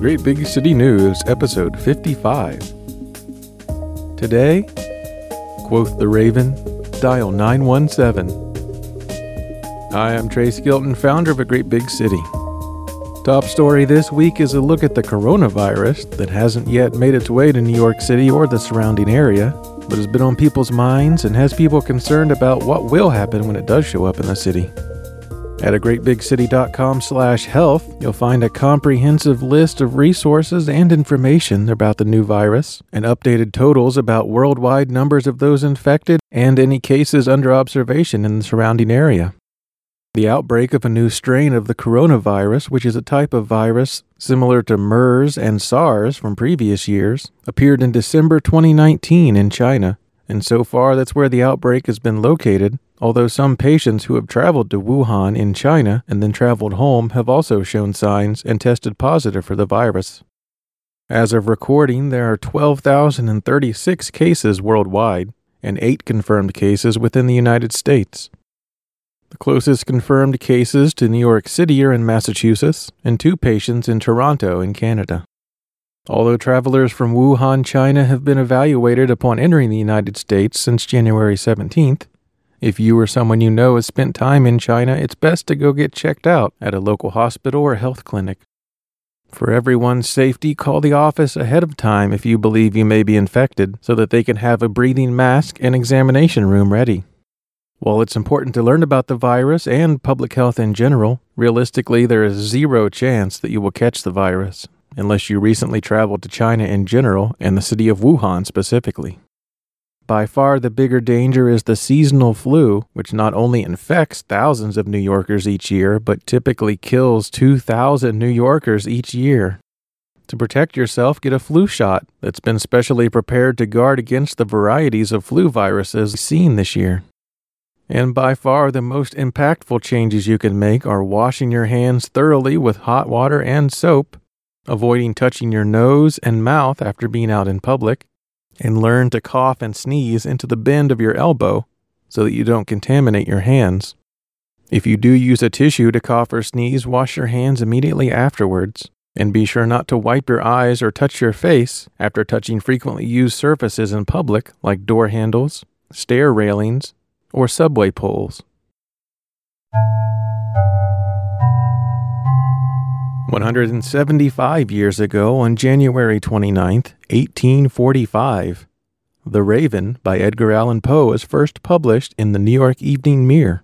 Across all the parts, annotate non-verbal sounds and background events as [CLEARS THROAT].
Great Big City News, episode 55. Today, quoth the Raven, dial 917. Hi, I'm Trace Gilton, founder of A Great Big City. Top story this week is a look at the coronavirus that hasn't yet made its way to New York City or the surrounding area, but has been on people's minds and has people concerned about what will happen when it does show up in the city. At a greatbigcity.com slash health, you'll find a comprehensive list of resources and information about the new virus, and updated totals about worldwide numbers of those infected and any cases under observation in the surrounding area. The outbreak of a new strain of the coronavirus, which is a type of virus similar to MERS and SARS from previous years, appeared in December 2019 in China, and so far that's where the outbreak has been located, although some patients who have traveled to Wuhan in China and then traveled home have also shown signs and tested positive for the virus. As of recording, there are 12,036 cases worldwide and 8 confirmed cases within the United States. The closest confirmed cases to New York City are in Massachusetts and two patients in Toronto in Canada. Although travelers from Wuhan, China have been evaluated upon entering the United States since January 17th, if you or someone you know has spent time in China, it's best to go get checked out at a local hospital or health clinic. For everyone's safety, call the office ahead of time if you believe you may be infected so that they can have a breathing mask and examination room ready. While it's important to learn about the virus and public health in general, realistically, there is zero chance that you will catch the virus unless you recently traveled to China in general and the city of Wuhan specifically. By far the bigger danger is the seasonal flu, which not only infects thousands of New Yorkers each year, but typically kills 2,000 New Yorkers each year. To protect yourself, get a flu shot that's been specially prepared to guard against the varieties of flu viruses seen this year. And by far the most impactful changes you can make are washing your hands thoroughly with hot water and soap, avoiding touching your nose and mouth after being out in public, and learn to cough and sneeze into the bend of your elbow so that you don't contaminate your hands. If you do use a tissue to cough or sneeze, wash your hands immediately afterwards. And be sure not to wipe your eyes or touch your face after touching frequently used surfaces in public like door handles, stair railings, or subway poles. 175 years ago, on January 29, 1845, The Raven by Edgar Allan Poe was first published in the New York Evening Mirror.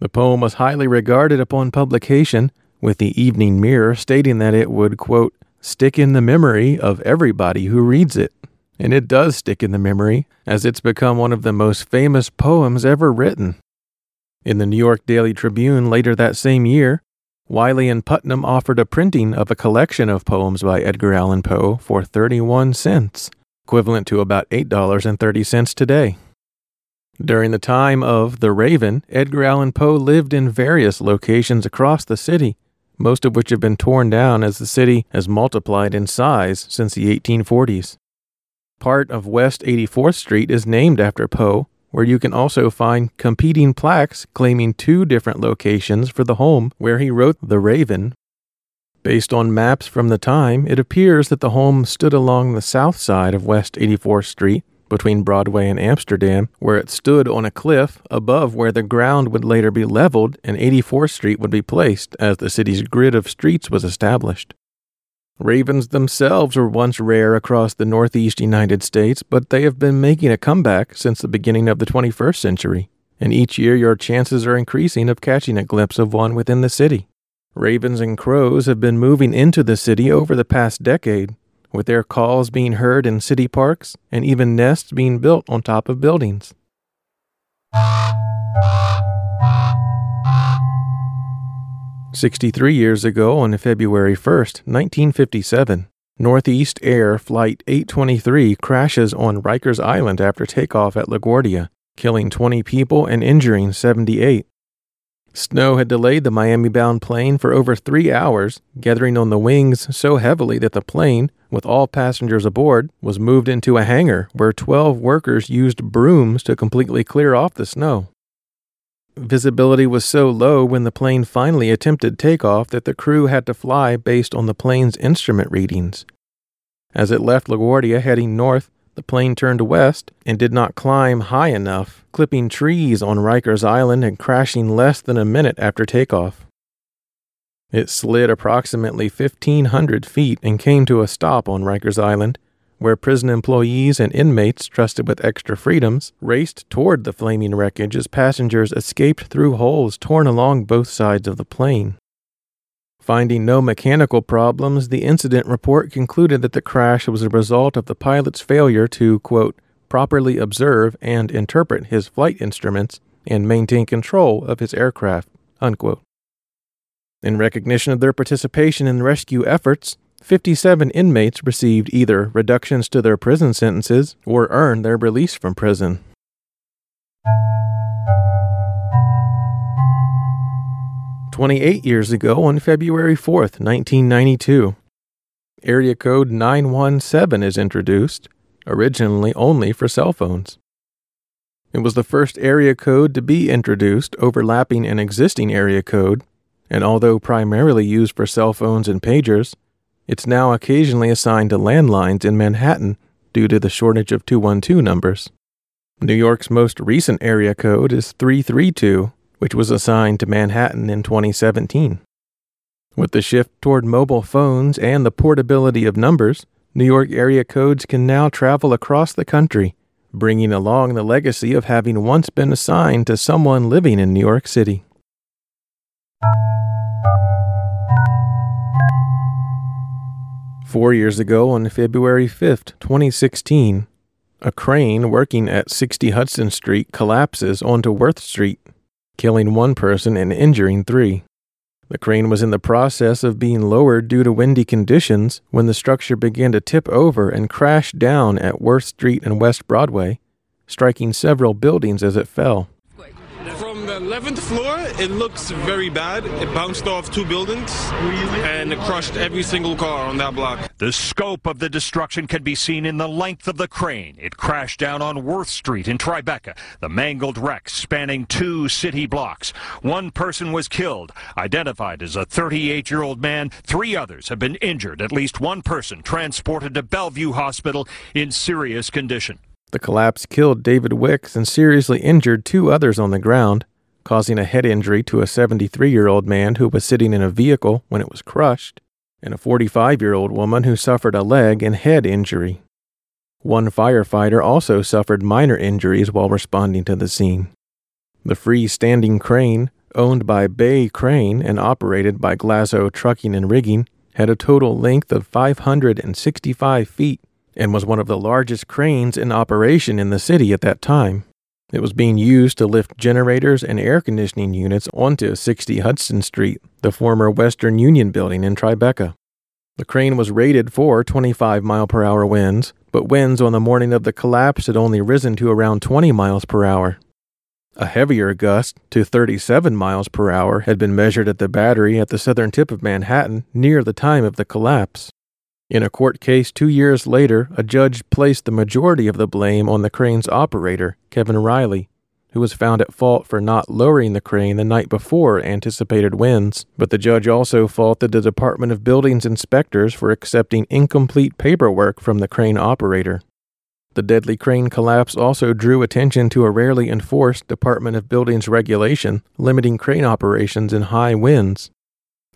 The poem was highly regarded upon publication, with the Evening Mirror stating that it would, quote, stick in the memory of everybody who reads it. And it does stick in the memory, as it's become one of the most famous poems ever written. In the New York Daily Tribune later that same year, Wiley and Putnam offered a printing of a collection of poems by Edgar Allan Poe for 31 cents, equivalent to about $8.30 today. During the time of The Raven, Edgar Allan Poe lived in various locations across the city, most of which have been torn down as the city has multiplied in size since the 1840s. Part of West 84th Street is named after Poe, where you can also find competing plaques claiming two different locations for the home where he wrote The Raven. Based on maps from the time, it appears that the home stood along the south side of West 84th Street between Broadway and Amsterdam, where it stood on a cliff above where the ground would later be leveled and 84th Street would be placed as the city's grid of streets was established. Ravens themselves were once rare across the northeast United States, but they have been making a comeback since the beginning of the 21st century, and each year your chances are increasing of catching a glimpse of one within the city. Ravens and crows have been moving into the city over the past decade, with their calls being heard in city parks and even nests being built on top of buildings. 63 years ago, on February 1, 1957, Northeast Air Flight 823 crashes on Rikers Island after takeoff at LaGuardia, killing 20 people and injuring 78. Snow had delayed the Miami bound plane for over three hours, gathering on the wings so heavily that the plane, with all passengers aboard, was moved into a hangar where 12 workers used brooms to completely clear off the snow. Visibility was so low when the plane finally attempted takeoff that the crew had to fly based on the plane's instrument readings. As it left LaGuardia heading north, the plane turned west and did not climb high enough, clipping trees on Rikers Island and crashing less than a minute after takeoff. It slid approximately 1,500 feet and came to a stop on Rikers Island, where prison employees and inmates trusted with extra freedoms raced toward the flaming wreckage as passengers escaped through holes torn along both sides of the plane. Finding no mechanical problems, the incident report concluded that the crash was a result of the pilot's failure to, quote, properly observe and interpret his flight instruments and maintain control of his aircraft, unquote. In recognition of their participation in rescue efforts, 57 inmates received either reductions to their prison sentences or earned their release from prison. 28 years ago on February 4th, 1992. Area code 917 is introduced, originally only for cell phones. It was the first area code to be introduced overlapping an existing area code, and although primarily used for cell phones and pagers, it's now occasionally assigned to landlines in Manhattan due to the shortage of 212 numbers. New York's most recent area code is 332, which was assigned to Manhattan in 2017. With the shift toward mobile phones and the portability of numbers, New York area codes can now travel across the country, bringing along the legacy of having once been assigned to someone living in New York City. Four years ago, on February 5th, 2016, a crane working at 60 Hudson Street collapses onto Worth Street, killing one person and injuring three. The crane was in the process of being lowered due to windy conditions when the structure began to tip over and crash down at Worth Street and West Broadway, striking several buildings as it fell. 11th floor, it looks very bad. It bounced off two buildings and it crushed every single car on that block. The scope of the destruction can be seen in the length of the crane. It crashed down on Worth Street in Tribeca. The mangled wreck spanning two city blocks. One person was killed, identified as a 38 year old man. Three others have been injured. At least one person transported to Bellevue Hospital in serious condition. The collapse killed David Wichs and seriously injured two others on the ground causing a head injury to a 73 year old man who was sitting in a vehicle when it was crushed, and a 45 year old woman who suffered a leg and head injury. One firefighter also suffered minor injuries while responding to the scene. The free-standing crane, owned by Bay Crane and operated by Galasso Trucking and Rigging, had a total length of 565 feet and was one of the largest cranes in operation in the city at that time. It was being used to lift generators and air conditioning units onto 60 Hudson Street, the former Western Union building in Tribeca. The crane was rated for 25 mile per hour winds, but winds on the morning of the collapse had only risen to around 20 miles per hour. A heavier gust to 37 miles per hour had been measured at the battery at the southern tip of Manhattan near the time of the collapse. In a court case two years later, a judge placed the majority of the blame on the crane's operator, Kevin Riley, who was found at fault for not lowering the crane the night before anticipated winds. But the judge also faulted the Department of Buildings inspectors for accepting incomplete paperwork from the crane operator. The deadly crane collapse also drew attention to a rarely enforced Department of Buildings regulation limiting crane operations in high winds.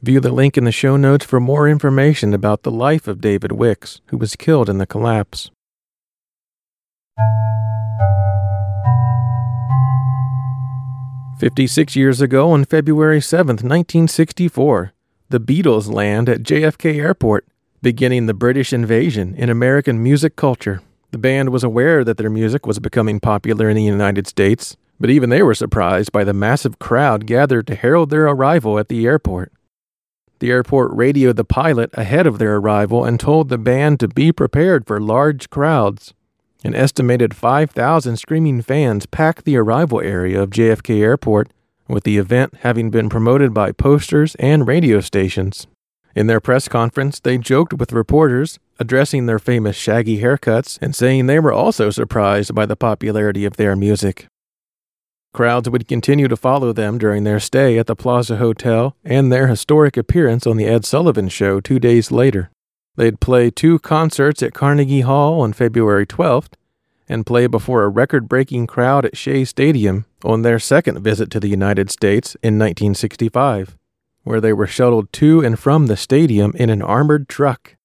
View the link in the show notes for more information about the life of David Wichs, who was killed in the collapse. Fifty-six years ago, on February 7, 1964, the Beatles land at JFK Airport, beginning the British invasion in American music culture. The band was aware that their music was becoming popular in the United States, but even they were surprised by the massive crowd gathered to herald their arrival at the airport. The airport radioed the pilot ahead of their arrival and told the band to be prepared for large crowds. An estimated 5,000 screaming fans packed the arrival area of JFK Airport, with the event having been promoted by posters and radio stations. In their press conference, they joked with reporters, addressing their famous shaggy haircuts and saying they were also surprised by the popularity of their music. Crowds would continue to follow them during their stay at the Plaza Hotel and their historic appearance on The Ed Sullivan Show two days later. They'd play two concerts at Carnegie Hall on February 12th and play before a record breaking crowd at Shea Stadium on their second visit to the United States in 1965, where they were shuttled to and from the stadium in an armored truck.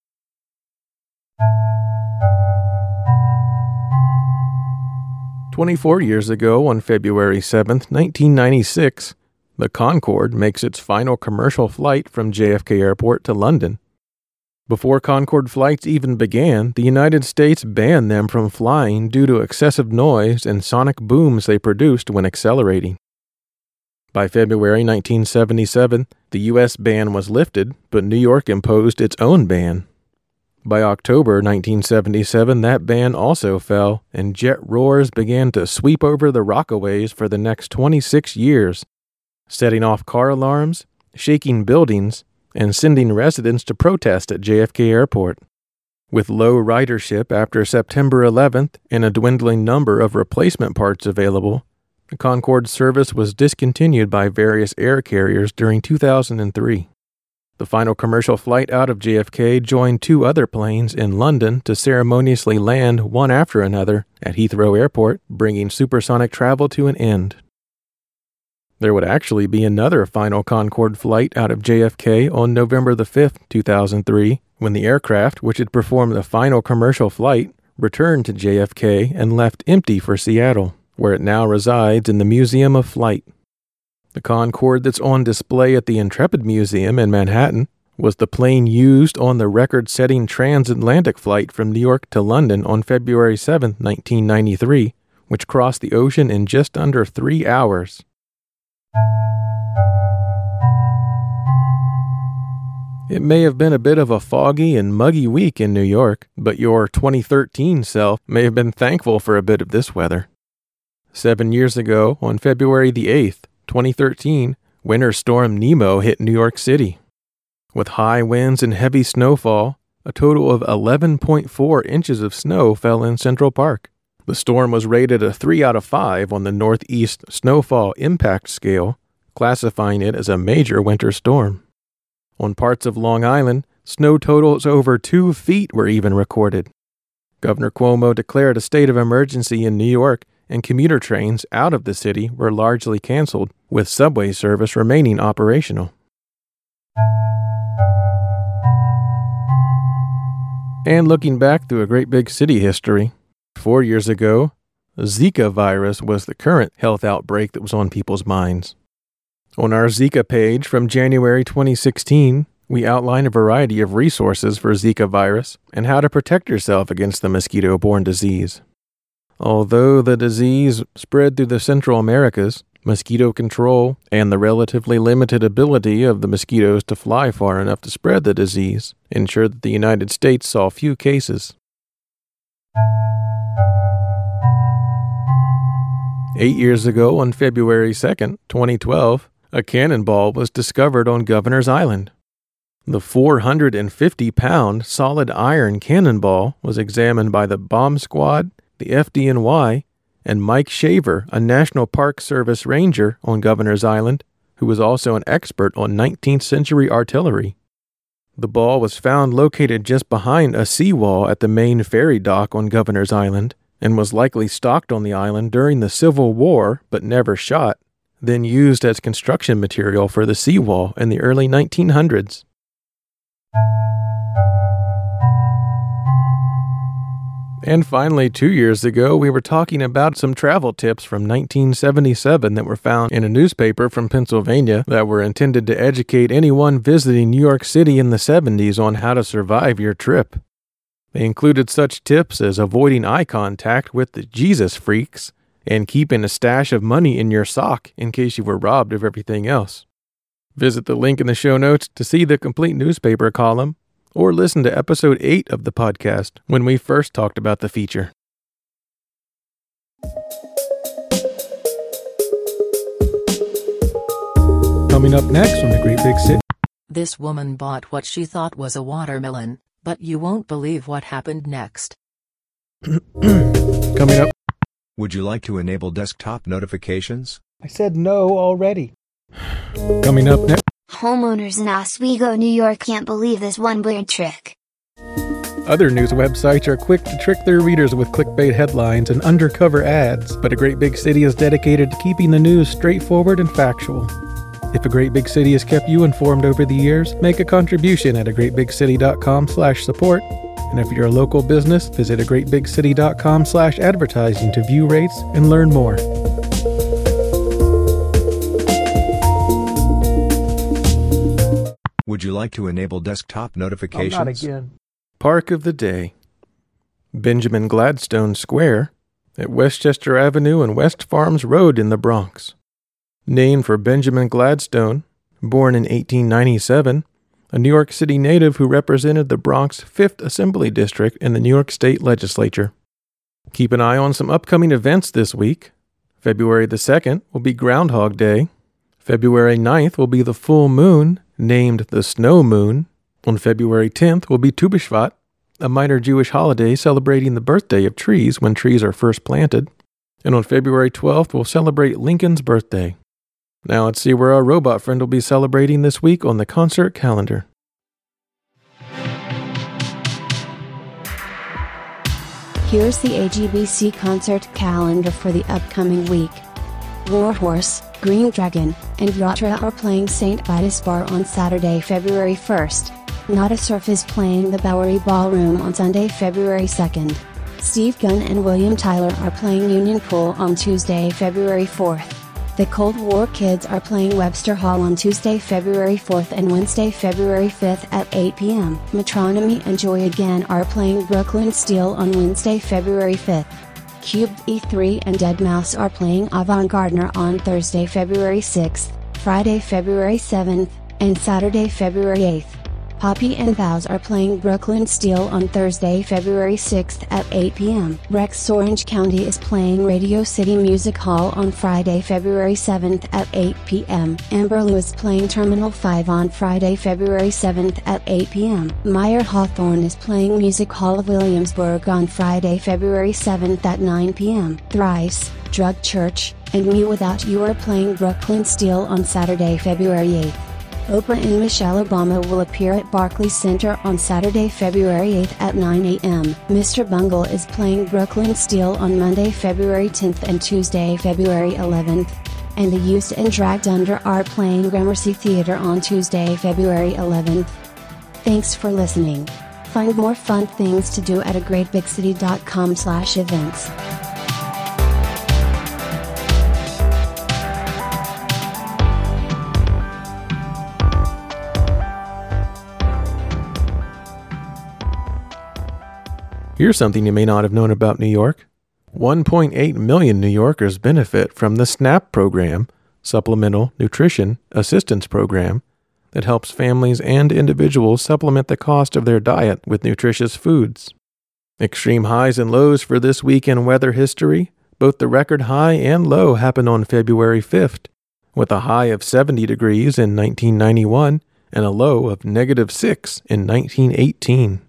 Twenty-four years ago, on February 7th, 1996, the Concorde makes its final commercial flight from JFK Airport to London. Before Concorde flights even began, the United States banned them from flying due to excessive noise and sonic booms they produced when accelerating. By February 1977, the U.S. ban was lifted, but New York imposed its own ban. By October 1977, that ban also fell, and jet roars began to sweep over the Rockaways for the next 26 years, setting off car alarms, shaking buildings, and sending residents to protest at JFK Airport. With low ridership after September 11th and a dwindling number of replacement parts available, Concorde service was discontinued by various air carriers during 2003. The final commercial flight out of JFK joined two other planes in London to ceremoniously land one after another at Heathrow Airport, bringing supersonic travel to an end. There would actually be another final Concorde flight out of JFK on November the 5th, 2003, when the aircraft, which had performed the final commercial flight, returned to JFK and left empty for Seattle, where it now resides in the Museum of Flight. The Concorde that's on display at the Intrepid Museum in Manhattan was the plane used on the record setting transatlantic flight from New York to London on February 7, 1993, which crossed the ocean in just under three hours. It may have been a bit of a foggy and muggy week in New York, but your 2013 self may have been thankful for a bit of this weather. Seven years ago, on February the 8th, 2013, Winter Storm Nemo hit New York City. With high winds and heavy snowfall, a total of 11.4 inches of snow fell in Central Park. The storm was rated a 3 out of 5 on the Northeast Snowfall Impact Scale, classifying it as a major winter storm. On parts of Long Island, snow totals over 2 feet were even recorded. Governor Cuomo declared a state of emergency in New York and commuter trains out of the city were largely canceled, with subway service remaining operational. And looking back through a great big city history, four years ago, Zika virus was the current health outbreak that was on people's minds. On our Zika page from January 2016, we outline a variety of resources for Zika virus and how to protect yourself against the mosquito borne disease. Although the disease spread through the Central Americas, mosquito control and the relatively limited ability of the mosquitoes to fly far enough to spread the disease ensured that the United States saw few cases. Eight years ago, on February 2nd, 2012, a cannonball was discovered on Governor's Island. The 450 pound solid iron cannonball was examined by the bomb squad the FDNY, and Mike Shaver, a National Park Service ranger on Governor's Island, who was also an expert on 19th century artillery. The ball was found located just behind a seawall at the main ferry dock on Governor's Island and was likely stocked on the island during the Civil War but never shot, then used as construction material for the seawall in the early 1900s. And finally, two years ago, we were talking about some travel tips from 1977 that were found in a newspaper from Pennsylvania that were intended to educate anyone visiting New York City in the 70s on how to survive your trip. They included such tips as avoiding eye contact with the Jesus freaks and keeping a stash of money in your sock in case you were robbed of everything else. Visit the link in the show notes to see the complete newspaper column or listen to episode 8 of the podcast when we first talked about the feature. Coming up next on the Great Big City. This woman bought what she thought was a watermelon, but you won't believe what happened next. [CLEARS THROAT] Coming up Would you like to enable desktop notifications? I said no already. Coming up next. Homeowners in Oswego, New York can't believe this one weird trick. Other news websites are quick to trick their readers with clickbait headlines and undercover ads, but a great big city is dedicated to keeping the news straightforward and factual. If a great big city has kept you informed over the years, make a contribution at a greatbigcity.com/support. And if you're a local business, visit a greatbigcity.com/advertising to view rates and learn more. Would you like to enable desktop notifications? Park of the Day Benjamin Gladstone Square at Westchester Avenue and West Farms Road in the Bronx. Named for Benjamin Gladstone, born in 1897, a New York City native who represented the Bronx 5th Assembly District in the New York State Legislature. Keep an eye on some upcoming events this week. February the 2nd will be Groundhog Day. February 9th will be the full moon, named the Snow Moon. On February 10th will be Tu B'Shvat, a minor Jewish holiday celebrating the birthday of trees when trees are first planted. And on February 12th, we'll celebrate Lincoln's birthday. Now let's see where our robot friend will be celebrating this week on the concert calendar. Here's the AGBC concert calendar for the upcoming week. Warhorse, Green Dragon, and Yatra are playing St. Vitus Bar on Saturday, February 1st. Nada Surf is playing the Bowery Ballroom on Sunday, February 2nd. Steve Gunn and William Tyler are playing Union Pool on Tuesday, February 4th. The Cold War Kids are playing Webster Hall on Tuesday, February 4th and Wednesday, February 5th at 8 p.m. Metronomy and Joy Again are playing Brooklyn Steel on Wednesday, February 5th. Cube V3 and deadmau5 are playing Avant Gardner on Thursday, February 6th, Friday, February 7th, and Saturday, February 8th. Poppy and VOWWS are playing Brooklyn Steel on Thursday, February 6th at 8 p.m. Rex Orange County is playing Radio City Music Hall on Friday, February 7th at 8 p.m. Amberlou is playing Terminal 5 on Friday, February 7th at 8 p.m. Mayer Hawthorne is playing Music Hall of Williamsburg on Friday, February 7th at 9 p.m. Thrice, Drug Church, and mewithoutYou are playing Brooklyn Steel on Saturday, February 8th. Oprah and Michelle Obama will appear at Barclays Center on Saturday, February 8 at 9 a.m. Mr. Bungle is playing Brooklyn Steel on Monday, February 10th and Tuesday, February 11th. And the Used and Dragged Under are playing Gramercy Theater on Tuesday, February 11th. Thanks for listening. Find more fun things to do at a greatbigcity.com slash events. Here's something you may not have known about New York 1.8 million New Yorkers benefit from the SNAP program, Supplemental Nutrition Assistance Program, that helps families and individuals supplement the cost of their diet with nutritious foods. Extreme highs and lows for this week in weather history. Both the record high and low happened on February 5th, with a high of 70 degrees in 1991 and a low of negative 6 in 1918.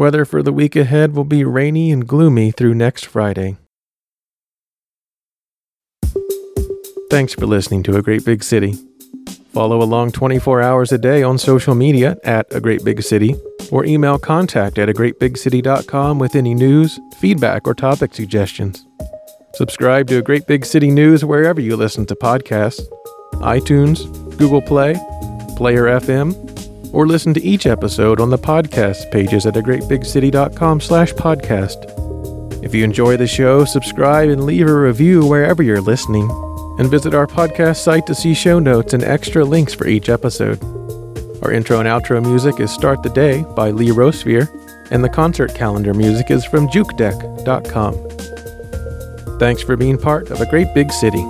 Weather for the week ahead will be rainy and gloomy through next Friday. Thanks for listening to A Great Big City. Follow along 24 hours a day on social media at A Great Big City or email contact at a greatbigcity.com with any news, feedback, or topic suggestions. Subscribe to A Great Big City News wherever you listen to podcasts iTunes, Google Play, Player FM, or listen to each episode on the podcast pages at agreatbigcity.com slash podcast. If you enjoy the show, subscribe and leave a review wherever you're listening, and visit our podcast site to see show notes and extra links for each episode. Our intro and outro music is Start the Day by Lee Rosevere, and the concert calendar music is from jukedeck.com. Thanks for being part of a great big city.